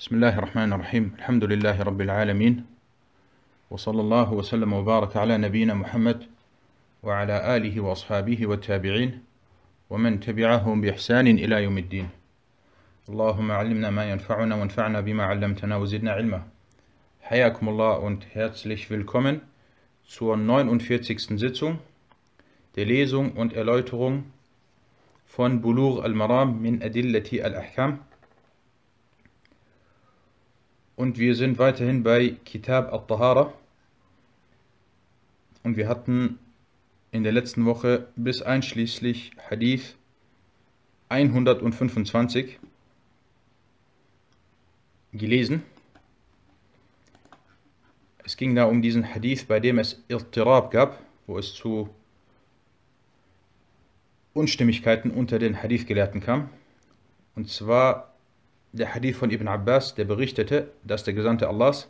بسم الله الرحمن الرحيم الحمد لله رب العالمين وصلى الله وسلم وبارك على نبينا محمد وعلى آله وأصحابه والتابعين ومن تبعهم بإحسان إلى يوم الدين اللهم علمنا ما ينفعنا وانفعنا بما علمتنا وزدنا علما حياكم الله und herzlich willkommen zur 49. Sitzung der Lesung und Erläuterung von Bulugh al-Maram min Adillati al-Ahkam. Und wir sind weiterhin bei Kitab al-Tahara und wir hatten in der letzten Woche bis einschließlich Hadith 125 gelesen. Es ging da um diesen Hadith, bei dem es Irtirab gab, wo es zu Unstimmigkeiten unter den Hadith-Gelehrten kam. Und zwar der Hadith von Ibn Abbas, der berichtete, dass der Gesandte Allahs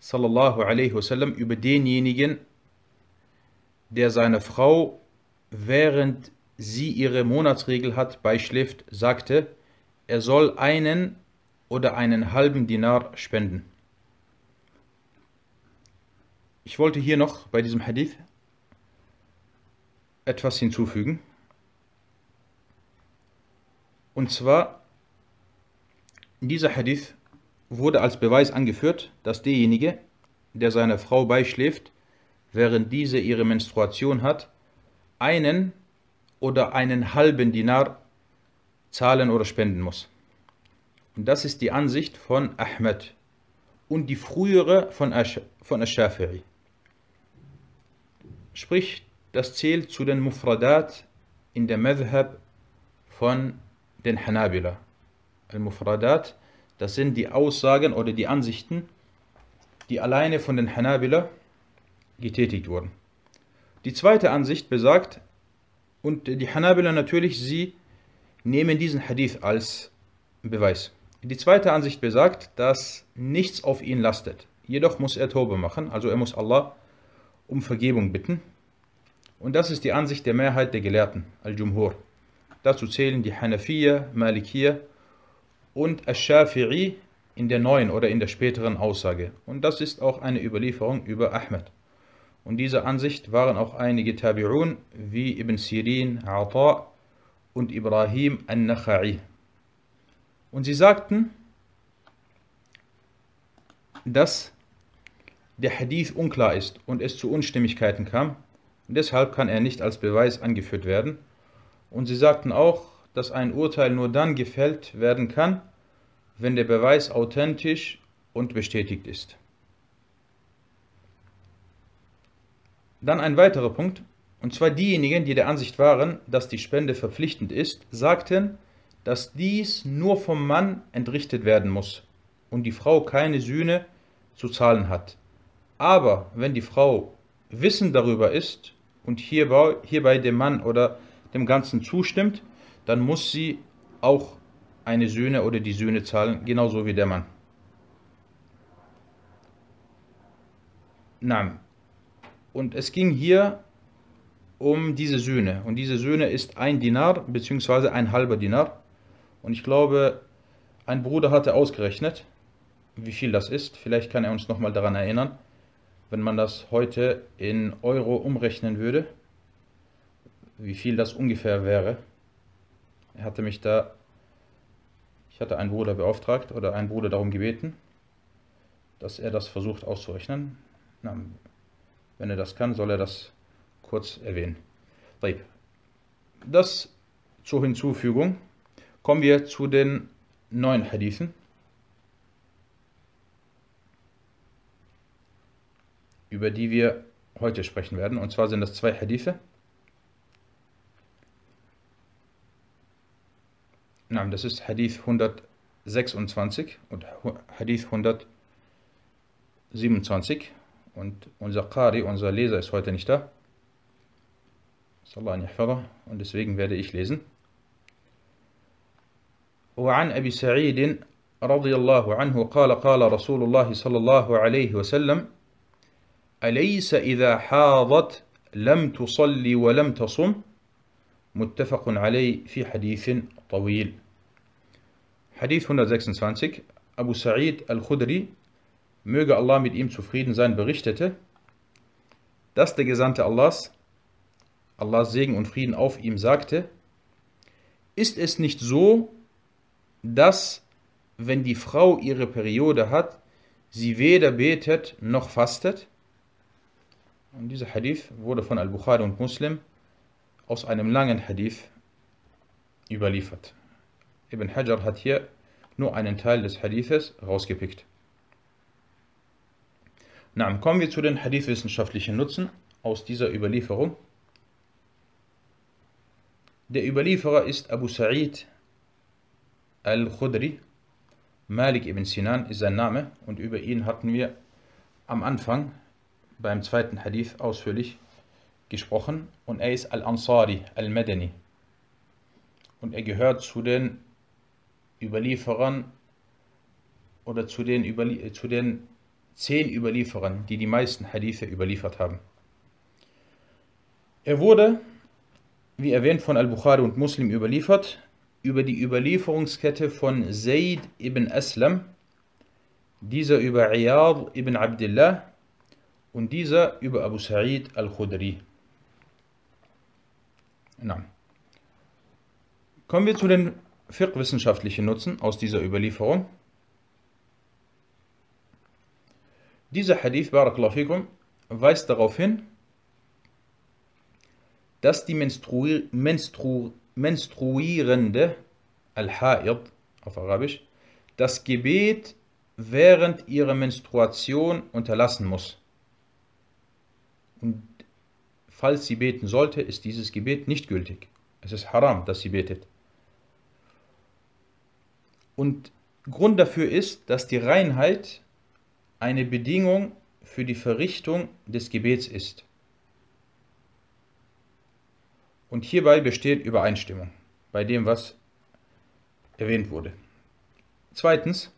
sallallahu alaihi wasallam über denjenigen, der seine Frau, während sie ihre Monatsregel hat, beischläft, sagte, er soll einen oder einen halben Dinar spenden. Ich wollte hier noch bei diesem Hadith etwas hinzufügen. Und zwar, dieser Hadith wurde als Beweis angeführt, dass derjenige, der seiner Frau beischläft, während diese ihre Menstruation hat, einen oder einen halben Dinar zahlen oder spenden muss. Und das ist die Ansicht von Ahmed und die frühere von Ash-Shafi'i. Sprich, das zählt zu den Mufradat in der Madhab von den Hanabila. Al-Mufradat, das sind die Aussagen oder die Ansichten, die alleine von den Hanabila getätigt wurden. Die zweite Ansicht besagt, und die Hanabila natürlich, sie nehmen diesen Hadith als Beweis. Die zweite Ansicht besagt, dass nichts auf ihn lastet. Jedoch muss er Tobe machen, also er muss Allah um Vergebung bitten. Und das ist die Ansicht der Mehrheit der Gelehrten, Al-Jumhur. Dazu zählen die Hanafiya, Malikiya und Ash-Shafi'i in der neuen oder in der späteren Aussage. Und das ist auch eine Überlieferung über Ahmed. Und dieser Ansicht waren auch einige Tabi'un wie Ibn Sirin, Ata und Ibrahim al-Nakha'i. Und sie sagten, dass der Hadith unklar ist und es zu Unstimmigkeiten kam. Und deshalb kann er nicht als Beweis angeführt werden. Und sie sagten auch, dass ein Urteil nur dann gefällt werden kann, wenn der Beweis authentisch und bestätigt ist. Dann ein weiterer Punkt, und zwar diejenigen, die der Ansicht waren, dass die Spende verpflichtend ist, sagten, dass dies nur vom Mann entrichtet werden muss und die Frau keine Sühne zu zahlen hat. Aber wenn die Frau Wissen darüber ist und hierbei, hierbei dem Mann oder dem Ganzen zustimmt, dann muss sie auch eine Sühne oder die Sühne zahlen, genauso wie der Mann. Nein. Und es ging hier um diese Sühne. Und diese Sühne ist ein Dinar bzw. ein halber Dinar. Und ich glaube, ein Bruder hatte ausgerechnet, wie viel das ist. Vielleicht kann er uns nochmal daran erinnern, wenn man das heute in Euro umrechnen würde, wie viel das ungefähr wäre. Er hatte mich da, ich hatte einen Bruder beauftragt oder einen Bruder darum gebeten, dass er das versucht auszurechnen. Na, wenn er das kann, soll er das kurz erwähnen. Das zur Hinzufügung. Kommen wir zu den neuen Hadithen. über die wir heute sprechen werden. Und zwar sind das zwei Hadithe. Nein, das ist Hadith 126 und Hadith 127. Und unser Qari, unser Leser ist heute nicht da. Und deswegen werde ich lesen. وعن أبي سعيد رضي الله عنه قال قال رسول الله صلى الله عليه وسلم أليس إذا حاضت لم تصلي ولم تصم متفق عليه في حديث طويل Hadith 126 Abu Sa'id al-Khudri, möge Allah mit ihm zufrieden sein, berichtete, dass der Gesandte Allahs, Allahs Segen und Frieden auf ihm sagte, ist es nicht so, dass, wenn die Frau ihre Periode hat, sie weder betet noch fastet? Und dieser Hadith wurde von Al-Bukhari und Muslim aus einem langen Hadith überliefert. Ibn Hajar hat hier nur einen Teil des Hadithes rausgepickt. Na, kommen wir zu den Hadith-wissenschaftlichen Nutzen aus dieser Überlieferung. Der Überlieferer ist Abu Sa'id al-Khudri. Malik ibn Sinan ist sein Name und über ihn hatten wir am Anfang beim zweiten Hadith ausführlich gesprochen und er ist Al-Ansari, Al-Madani. Und er gehört zu den Überlieferern oder zu den, Überlie zu den zehn Überlieferern, die die meisten Hadithe überliefert haben. Er wurde, wie erwähnt, von Al-Bukhari und Muslim überliefert, über die Überlieferungskette von Zayd ibn Aslam, dieser über Iyad ibn Abdullah und dieser über Abu Sa'id al-Khudri. Kommen wir zu den fiqh-wissenschaftlichen Nutzen aus dieser Überlieferung. Dieser Hadith, Barakallahu weist darauf hin, dass die Menstru Menstru menstruierende Al-Ha'id auf Arabisch das Gebet während ihrer Menstruation unterlassen muss. Und falls sie beten sollte, ist dieses Gebet nicht gültig. Es ist haram, dass sie betet. Und Grund dafür ist, dass die Reinheit eine Bedingung für die Verrichtung des Gebets ist. Und hierbei besteht Übereinstimmung bei dem, was erwähnt wurde. Zweitens,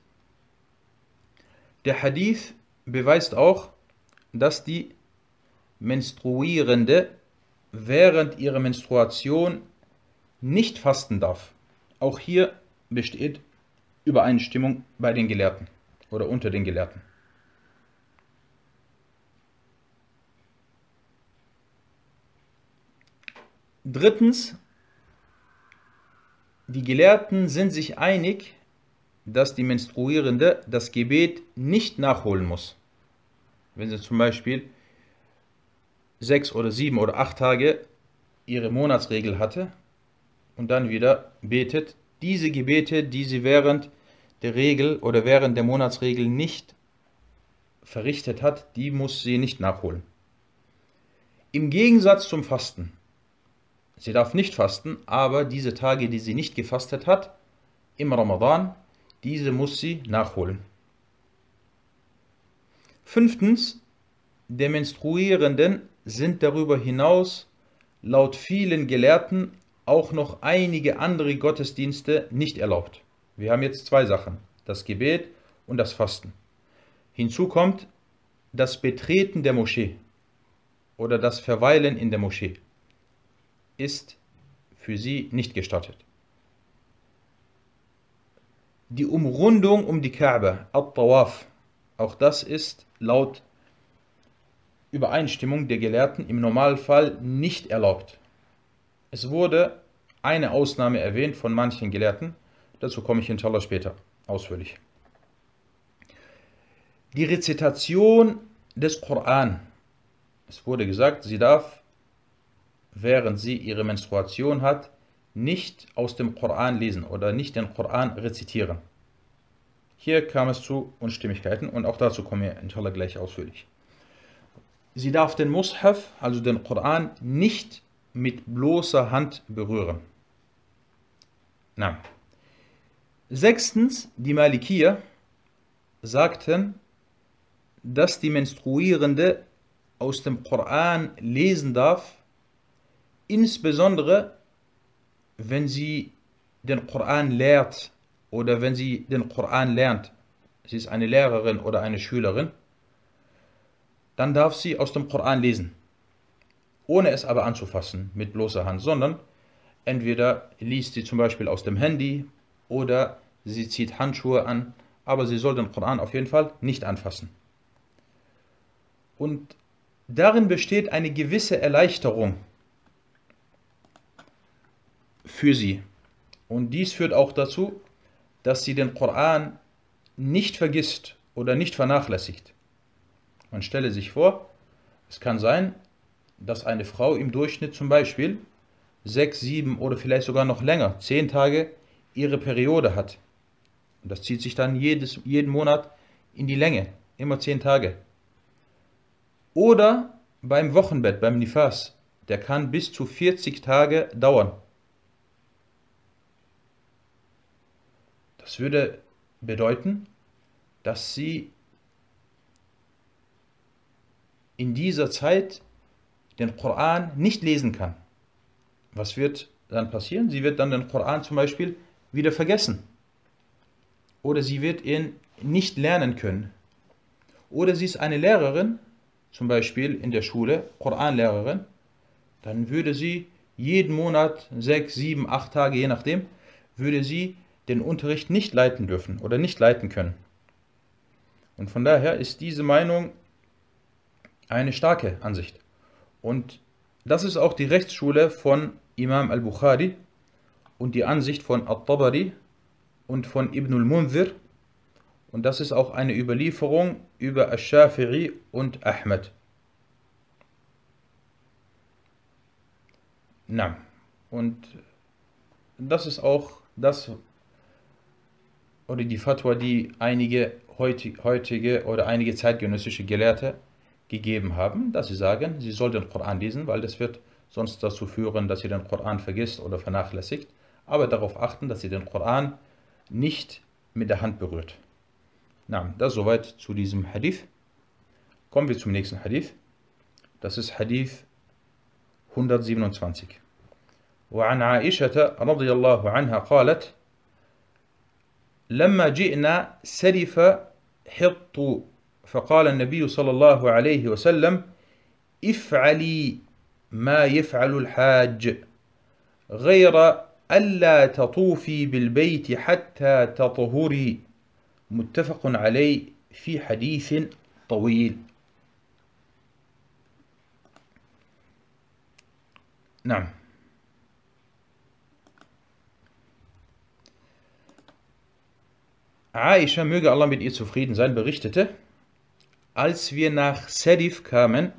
der Hadith beweist auch, dass die Menstruierende während ihrer Menstruation nicht fasten darf. Auch hier besteht Übereinstimmung bei den Gelehrten oder unter den Gelehrten. Drittens, die Gelehrten sind sich einig, dass die Menstruierende das Gebet nicht nachholen muss. Wenn sie zum Beispiel sechs oder sieben oder acht Tage ihre Monatsregel hatte und dann wieder betet, diese Gebete, die sie während der Regel oder während der Monatsregel nicht verrichtet hat, die muss sie nicht nachholen. Im Gegensatz zum Fasten. Sie darf nicht fasten, aber diese Tage, die sie nicht gefastet hat, im Ramadan, diese muss sie nachholen. Fünftens, der Menstruierenden sind darüber hinaus laut vielen Gelehrten auch noch einige andere Gottesdienste nicht erlaubt. Wir haben jetzt zwei Sachen, das Gebet und das Fasten. Hinzu kommt das Betreten der Moschee oder das Verweilen in der Moschee ist für sie nicht gestattet. Die Umrundung um die Kaaba, At-Tawaf, auch das ist laut Übereinstimmung der Gelehrten im Normalfall nicht erlaubt. Es wurde eine Ausnahme erwähnt von manchen Gelehrten, dazu komme ich inshallah später ausführlich. Die Rezitation des Koran. Es wurde gesagt, sie darf, während sie ihre Menstruation hat, nicht aus dem Koran lesen oder nicht den Koran rezitieren. Hier kam es zu Unstimmigkeiten und auch dazu kommen wir inshallah gleich ausführlich. Sie darf den Mushaf, also den Koran, nicht mit bloßer Hand berühren. Na. Sechstens, die Malikier sagten, dass die Menstruierende aus dem Koran lesen darf, insbesondere wenn sie den Koran lehrt oder wenn sie den Koran lernt. Sie ist eine Lehrerin oder eine Schülerin, dann darf sie aus dem Koran lesen ohne es aber anzufassen mit bloßer Hand, sondern entweder liest sie zum Beispiel aus dem Handy oder sie zieht Handschuhe an aber sie soll den Koran auf jeden Fall nicht anfassen. Und darin besteht eine gewisse Erleichterung für sie. Und dies führt auch dazu, dass sie den Koran nicht vergisst oder nicht vernachlässigt. Man stelle sich vor, es kann sein, dass eine Frau im Durchschnitt zum Beispiel sechs, sieben oder vielleicht sogar noch länger, zehn Tage ihre Periode hat. Und das zieht sich dann jedes, jeden Monat in die Länge, immer zehn Tage. Oder beim Wochenbett, beim Nifas, der kann bis zu 40 Tage dauern. Das würde bedeuten, dass sie in dieser Zeit den Koran nicht lesen kann. Was wird dann passieren? Sie wird dann den Koran zum Beispiel wieder vergessen. Oder sie wird ihn nicht lernen können. Oder sie ist eine Lehrerin, zum Beispiel in der Schule, Koranlehrerin, dann würde sie jeden Monat, sechs, sieben, acht Tage, je nachdem, würde sie den Unterricht nicht leiten dürfen oder nicht leiten können. Und von daher ist diese Meinung eine starke Ansicht. Und das ist auch die Rechtsschule von Imam al-Bukhari und die Ansicht von At-Tabari und von Ibn al-Munzir. Und das ist auch eine Überlieferung über Ash-Shafiri und Ahmed. Na, und das ist auch das, oder die Fatwa, die einige heutige oder einige zeitgenössische Gelehrte gegeben haben, dass sie sagen, sie soll den Koran lesen, weil das wird sonst dazu führen, dass sie den Koran vergisst oder vernachlässigt, aber darauf achten, dass sie den Koran nicht mit der Hand berührt. Na, das soweit zu diesem Hadith. Kommen wir zum nächsten Hadith. Das ist Hadith 127. وعن عائشة رضي الله عنها قالت لما جئنا سرف حط فقال النبي صلى الله عليه وسلم افعلي ما يفعل الحاج غير ألا تطوفي بالبيت حتى تطهري. متفق عليه في حديث طويل. نعم. Aisha, möge Allah mit ihr zufrieden sein, berichtete, als wir nach Sedif kamen,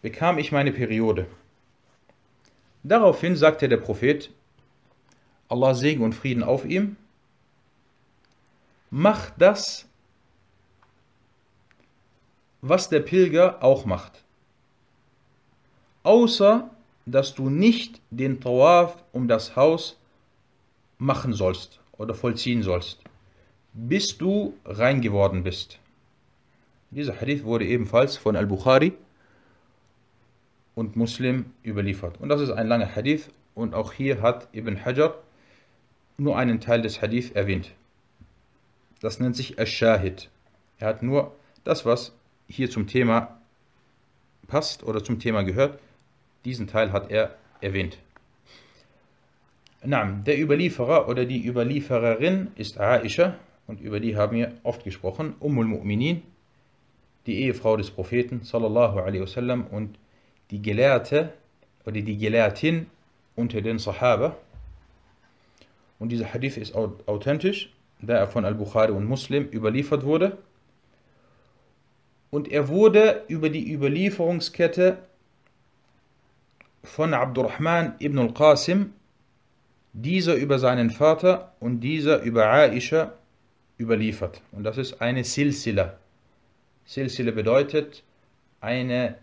bekam ich meine Periode. Daraufhin sagte der Prophet, Allah Segen und Frieden auf ihm, mach das, was der Pilger auch macht, außer dass du nicht den Tawaf um das Haus machen sollst oder vollziehen sollst, bis du rein geworden bist. Dieser Hadith wurde ebenfalls von Al-Bukhari und Muslim überliefert. Und das ist ein langer Hadith und auch hier hat Ibn Hajar nur einen Teil des Hadith erwähnt. Das nennt sich Ash-Shahid. Er hat nur das, was hier zum Thema passt oder zum Thema gehört, diesen Teil hat er erwähnt. der Überlieferer oder die Überliefererin ist Aisha und über die haben wir oft gesprochen, Ummul Mu'minin die Ehefrau des Propheten sallallahu alaihi wasallam und die Gelehrte oder die Gelehrtin unter den Sahaba. Und dieser Hadith ist authentisch, da er von Al-Bukhari und Muslim überliefert wurde. Und er wurde über die Überlieferungskette von Abdurrahman ibn al-Qasim, dieser über seinen Vater und dieser über Aisha überliefert. Und das ist eine Silsila. Silsile bedeutet eine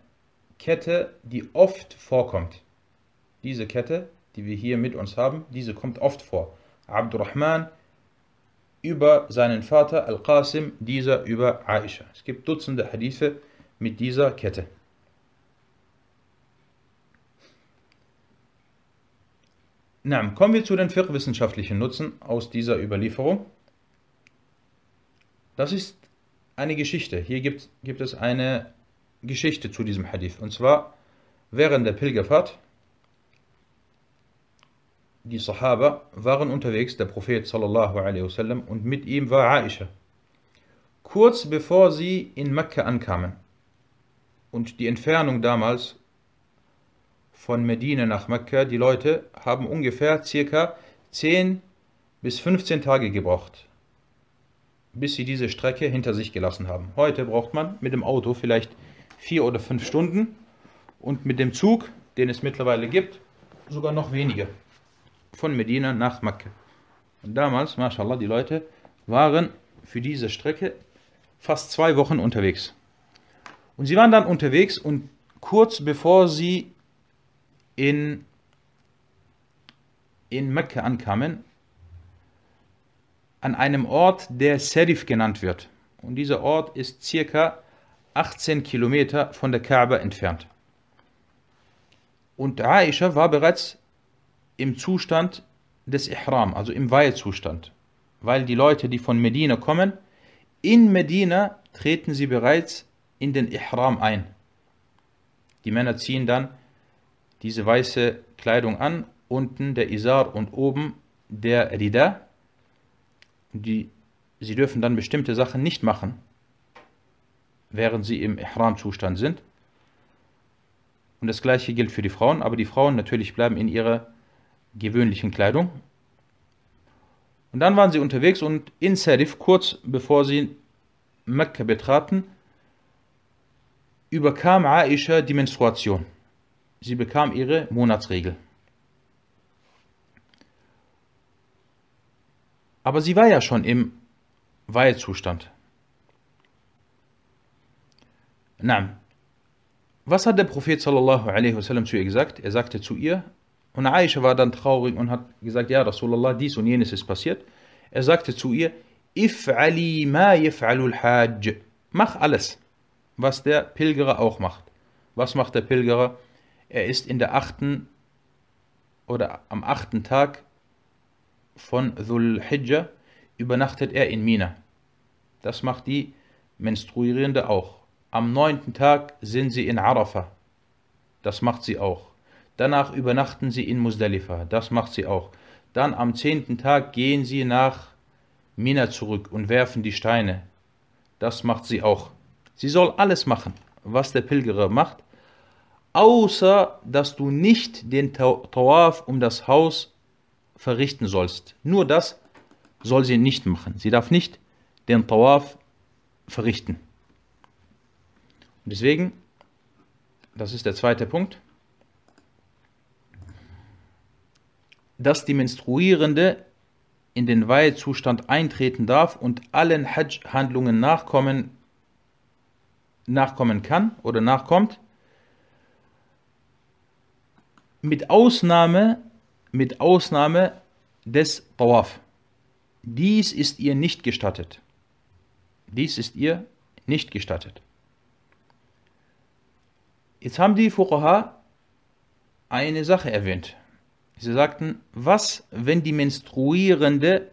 Kette, die oft vorkommt. Diese Kette, die wir hier mit uns haben, diese kommt oft vor. Abdurrahman über seinen Vater Al-Qasim, dieser über Aisha. Es gibt Dutzende Hadithe mit dieser Kette. Na, kommen wir zu den fiqh-wissenschaftlichen Nutzen aus dieser Überlieferung. Das ist eine Geschichte. Hier gibt, gibt es eine Geschichte zu diesem Hadith. Und zwar während der Pilgerfahrt, die Sahaba waren unterwegs, der Prophet sallallahu alaihi wasallam, und mit ihm war Aisha, kurz bevor sie in Mekka ankamen. Und die Entfernung damals von Medina nach Mekka, die Leute haben ungefähr circa 10 bis 15 Tage gebraucht, bis sie diese Strecke hinter sich gelassen haben. Heute braucht man mit dem Auto vielleicht 4 oder 5 Stunden und mit dem Zug, den es mittlerweile gibt, sogar noch weniger. Von Medina nach Mekka. Und damals, mashallah, die Leute waren für diese Strecke fast zwei Wochen unterwegs. Und sie waren dann unterwegs und kurz bevor sie in, in Mekka ankamen, an einem Ort, der Serif genannt wird. Und dieser Ort ist circa 18 Kilometer von der Kaaba entfernt. Und Aisha war bereits im Zustand des Ihram, also im Weihezustand. Weil die Leute, die von Medina kommen, in Medina treten sie bereits in den Ihram ein. Die Männer ziehen dann diese weiße Kleidung an, unten der Isar und oben der Rida. Die, sie dürfen dann bestimmte Sachen nicht machen, während sie im Ihram-Zustand sind. Und das gleiche gilt für die Frauen, aber die Frauen natürlich bleiben in ihrer gewöhnlichen Kleidung. Und dann waren sie unterwegs und in Serif, kurz bevor sie Mekka betraten, überkam Aisha die Menstruation. Sie bekam ihre Monatsregel. Aber sie war ja schon im Weihezustand. Na, was hat der Prophet sallallahu alaihi wasallam zu ihr gesagt? Er sagte zu ihr, und Aisha war dann traurig und hat gesagt, ja Rasulallah, dies und jenes ist passiert. Er sagte zu ihr, If'ali ma yaf'alul hajj. Mach alles, was der Pilgerer auch macht. Was macht der Pilgerer? Er ist in der achten oder am achten Tag von Dhul Hijjah übernachtet er in Mina. Das macht die Menstruierende auch. Am neunten Tag sind sie in Arafah. Das macht sie auch. Danach übernachten sie in Musdalifa. Das macht sie auch. Dann am zehnten Tag gehen sie nach Mina zurück und werfen die Steine. Das macht sie auch. Sie soll alles machen, was der Pilgerer macht, außer dass du nicht den Tawaf um das Haus verrichten sollst. Nur das soll sie nicht machen. Sie darf nicht den Tawaf verrichten. Und deswegen, das ist der zweite Punkt, dass die Menstruierende in den Weihezustand eintreten darf und allen Hajj-Handlungen nachkommen, nachkommen kann oder nachkommt, mit Ausnahme, mit Ausnahme des Tawaf. Dies ist ihr nicht gestattet. Dies ist ihr nicht gestattet. Jetzt haben die Fuqaha eine Sache erwähnt. Sie sagten, was, wenn die Menstruierende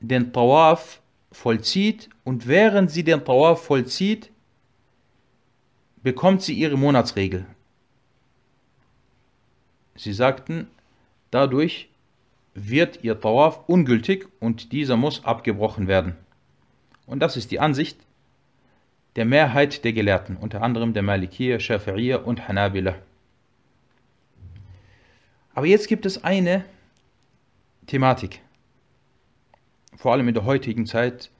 den Tawaf vollzieht und während sie den Tawaf vollzieht, bekommt sie ihre Monatsregel. Sie sagten, dadurch wird ihr Tawaf ungültig und dieser muss abgebrochen werden. Und das ist die Ansicht der Mehrheit der Gelehrten, unter anderem der Malikiyya, Shafi'iyya und Hanabila. Aber jetzt gibt es eine Thematik. Vor allem in der heutigen Zeit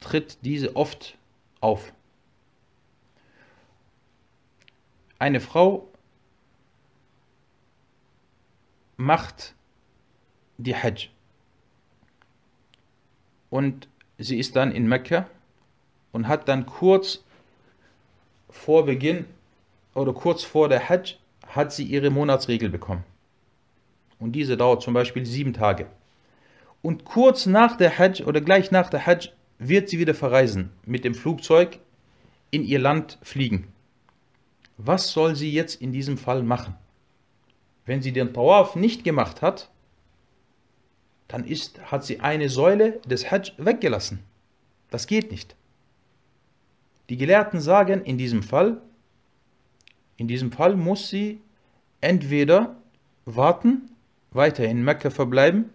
tritt diese oft auf. Eine Frau macht die Hajj und sie ist dann in Mekka und hat dann kurz vor Beginn oder kurz vor der Hajj hat sie ihre Monatsregel bekommen. Und diese dauert zum Beispiel sieben Tage. Und kurz nach der Hajj oder gleich nach der Hajj wird sie wieder verreisen, mit dem Flugzeug in ihr Land fliegen. Was soll sie jetzt in diesem Fall machen? Wenn sie den Tawaf nicht gemacht hat, dann ist, hat sie eine Säule des Hajj weggelassen. Das geht nicht. Die Gelehrten sagen in diesem Fall, in diesem Fall muss sie entweder warten weiter in Mekka verbleiben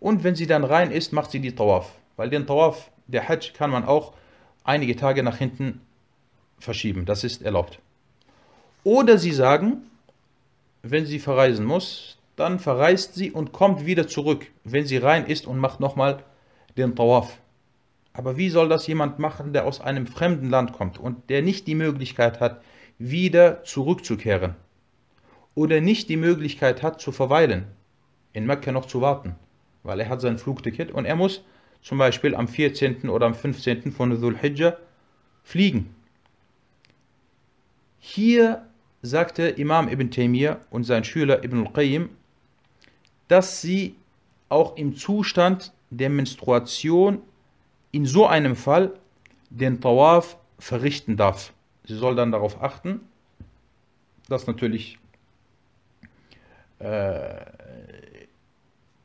und wenn sie dann rein ist, macht sie die Tawaf. Weil den Tawaf, der Hajj, kann man auch einige Tage nach hinten verschieben. Das ist erlaubt. Oder sie sagen, wenn sie verreisen muss, dann verreist sie und kommt wieder zurück, wenn sie rein ist und macht nochmal den Tawaf. Aber wie soll das jemand machen, der aus einem fremden Land kommt und der nicht die Möglichkeit hat, wieder zurückzukehren? Oder nicht die Möglichkeit hat, zu verweilen, in Mekka noch zu warten, weil er hat sein Flugticket und er muss zum Beispiel am 14. oder am 15. von Dhul Hijjah fliegen. Hier sagte Imam Ibn Taymiyyah und sein Schüler Ibn al-Qayyim, dass sie auch im Zustand der Menstruation in so einem Fall den Tawaf verrichten darf. Sie soll dann darauf achten, dass natürlich äh,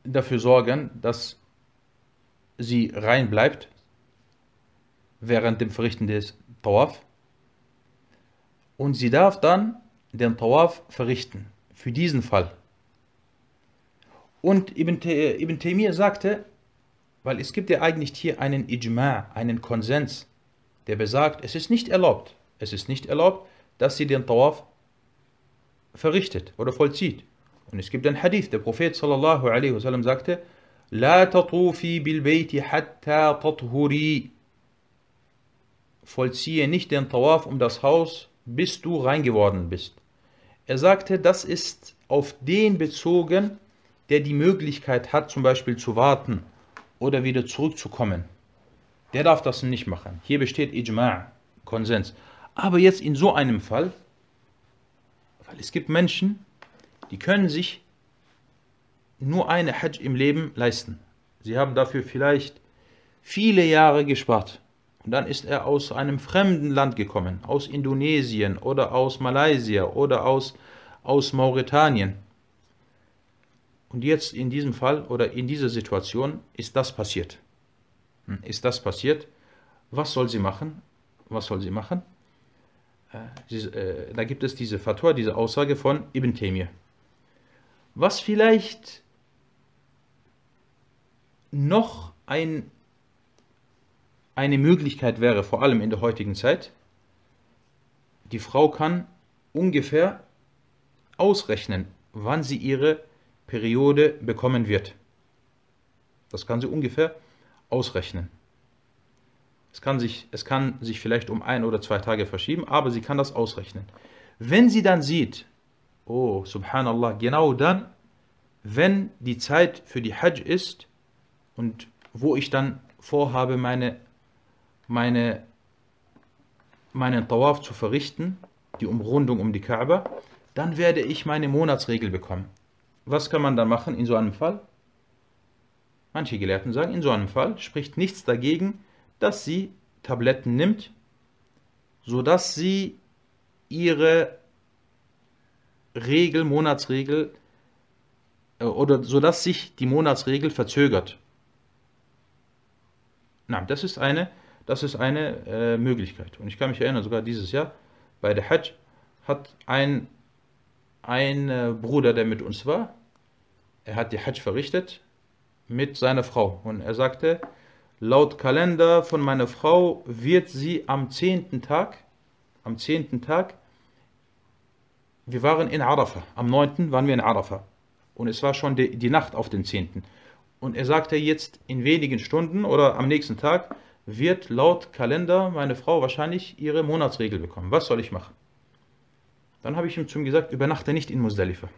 dafür sorgen, dass sie rein bleibt während dem Verrichten des Tawaf. Und sie darf dann den Tawaf verrichten. Für diesen Fall. Und Ibn, Te Taymiyyah sagte, weil es gibt ja eigentlich hier einen Ijma, einen Konsens, der besagt, es ist nicht erlaubt, es ist nicht erlaubt, dass sie den Tawaf verrichtet oder vollzieht. Und es gibt einen Hadith, der Prophet sallallahu alaihi wasallam sagte, La tatufi bil bayti hatta tathuri. Vollziehe nicht den Tawaf um das Haus, bis du rein geworden bist. Er sagte, das ist auf den bezogen, der die Möglichkeit hat, zum Beispiel zu warten oder wieder zurückzukommen. Der darf das nicht machen. Hier besteht Ijma', Konsens. Aber jetzt in so einem Fall, weil es gibt Menschen, die können sich nur eine Hajj im Leben leisten. Sie haben dafür vielleicht viele Jahre gespart. Und dann ist er aus einem fremden Land gekommen, aus Indonesien oder aus Malaysia oder aus, aus Mauretanien. Und jetzt in diesem Fall oder in dieser Situation ist das passiert. Hm, ist das passiert? Was soll sie machen? Was soll sie machen? Äh, äh, da gibt es diese Fatwa, diese Aussage von Ibn Taymiyyah. Was vielleicht noch ein, eine Möglichkeit wäre, vor allem in der heutigen Zeit, die Frau kann ungefähr ausrechnen, wann sie ihre Periode bekommen wird. Das kann sie ungefähr ausrechnen. Es kann, sich, es kann sich vielleicht um ein oder zwei Tage verschieben, aber sie kann das ausrechnen. Wenn sie dann sieht, oh, subhanallah, genau dann, wenn die Zeit für die Hajj ist und wo ich dann vorhabe, meine, meine, meinen Tawaf zu verrichten, die Umrundung um die Kaaba, dann werde ich meine Monatsregel bekommen. Was kann man dann machen in so einem Fall? Manche Gelehrten sagen, in so einem Fall spricht nichts dagegen, dass sie Tabletten nimmt, sodass sie ihre Regel, Monatsregel, äh, oder sodass sich die Monatsregel verzögert. Na, das ist eine, das ist eine äh, Möglichkeit. Und ich kann mich erinnern, sogar dieses Jahr bei der Hajj hat ein, ein äh, Bruder, der mit uns war, er hat die Hajj verrichtet mit seiner Frau. Und er sagte, laut Kalender von meiner Frau wird sie am zehnten Tag, am zehnten Tag wir waren in Arafah. Am 9. waren wir in Arafah. Und es war schon die, die Nacht auf den 10. Und er sagte jetzt in wenigen Stunden oder am nächsten Tag wird laut Kalender meine Frau wahrscheinlich ihre Monatsregel bekommen. Was soll ich machen? Dann habe ich ihm zu ihm gesagt, übernachte nicht in Muzdalifa.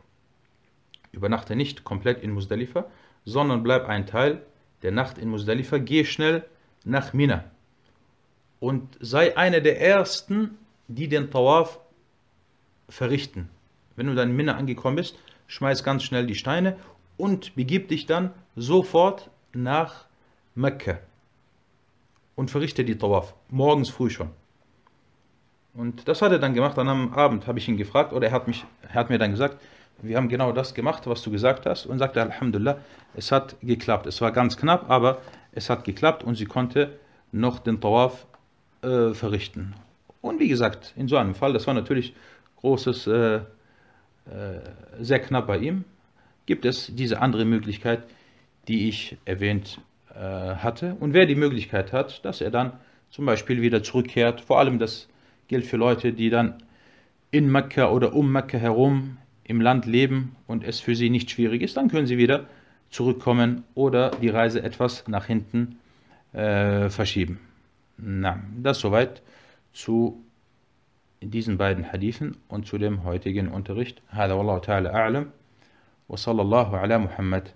Übernachte nicht komplett in Muzdalifa, sondern bleib ein Teil der Nacht in Muzdalifa. Geh schnell nach Mina. Und sei einer der Ersten, die den Tawaf verrichten. Wenn du dann in Minna angekommen bist, schmeiß ganz schnell die Steine und begib dich dann sofort nach Mekka und verrichte die Tawaf, morgens früh schon. Und das hat er dann gemacht. Dann am Abend habe ich ihn gefragt, oder er hat, mich, er hat mir dann gesagt, wir haben genau das gemacht, was du gesagt hast. Und sagte, Alhamdulillah, es hat geklappt. Es war ganz knapp, aber es hat geklappt und sie konnte noch den Tawaf äh, verrichten. Und wie gesagt, in so einem Fall, das war natürlich großes, äh, äh, sehr knapp bei ihm, gibt es diese andere Möglichkeit, die ich erwähnt äh, hatte. Und wer die Möglichkeit hat, dass er dann zum Beispiel wieder zurückkehrt, vor allem das gilt für Leute, die dann in Mekka oder um Mekka herum im Land leben und es für sie nicht schwierig ist, dann können sie wieder zurückkommen oder die Reise etwas nach hinten äh, verschieben. Na, das soweit zu diesen beiden Hadithen und zu dem heutigen Unterricht. هذا والله تعالى أعلم وصلى الله على محمد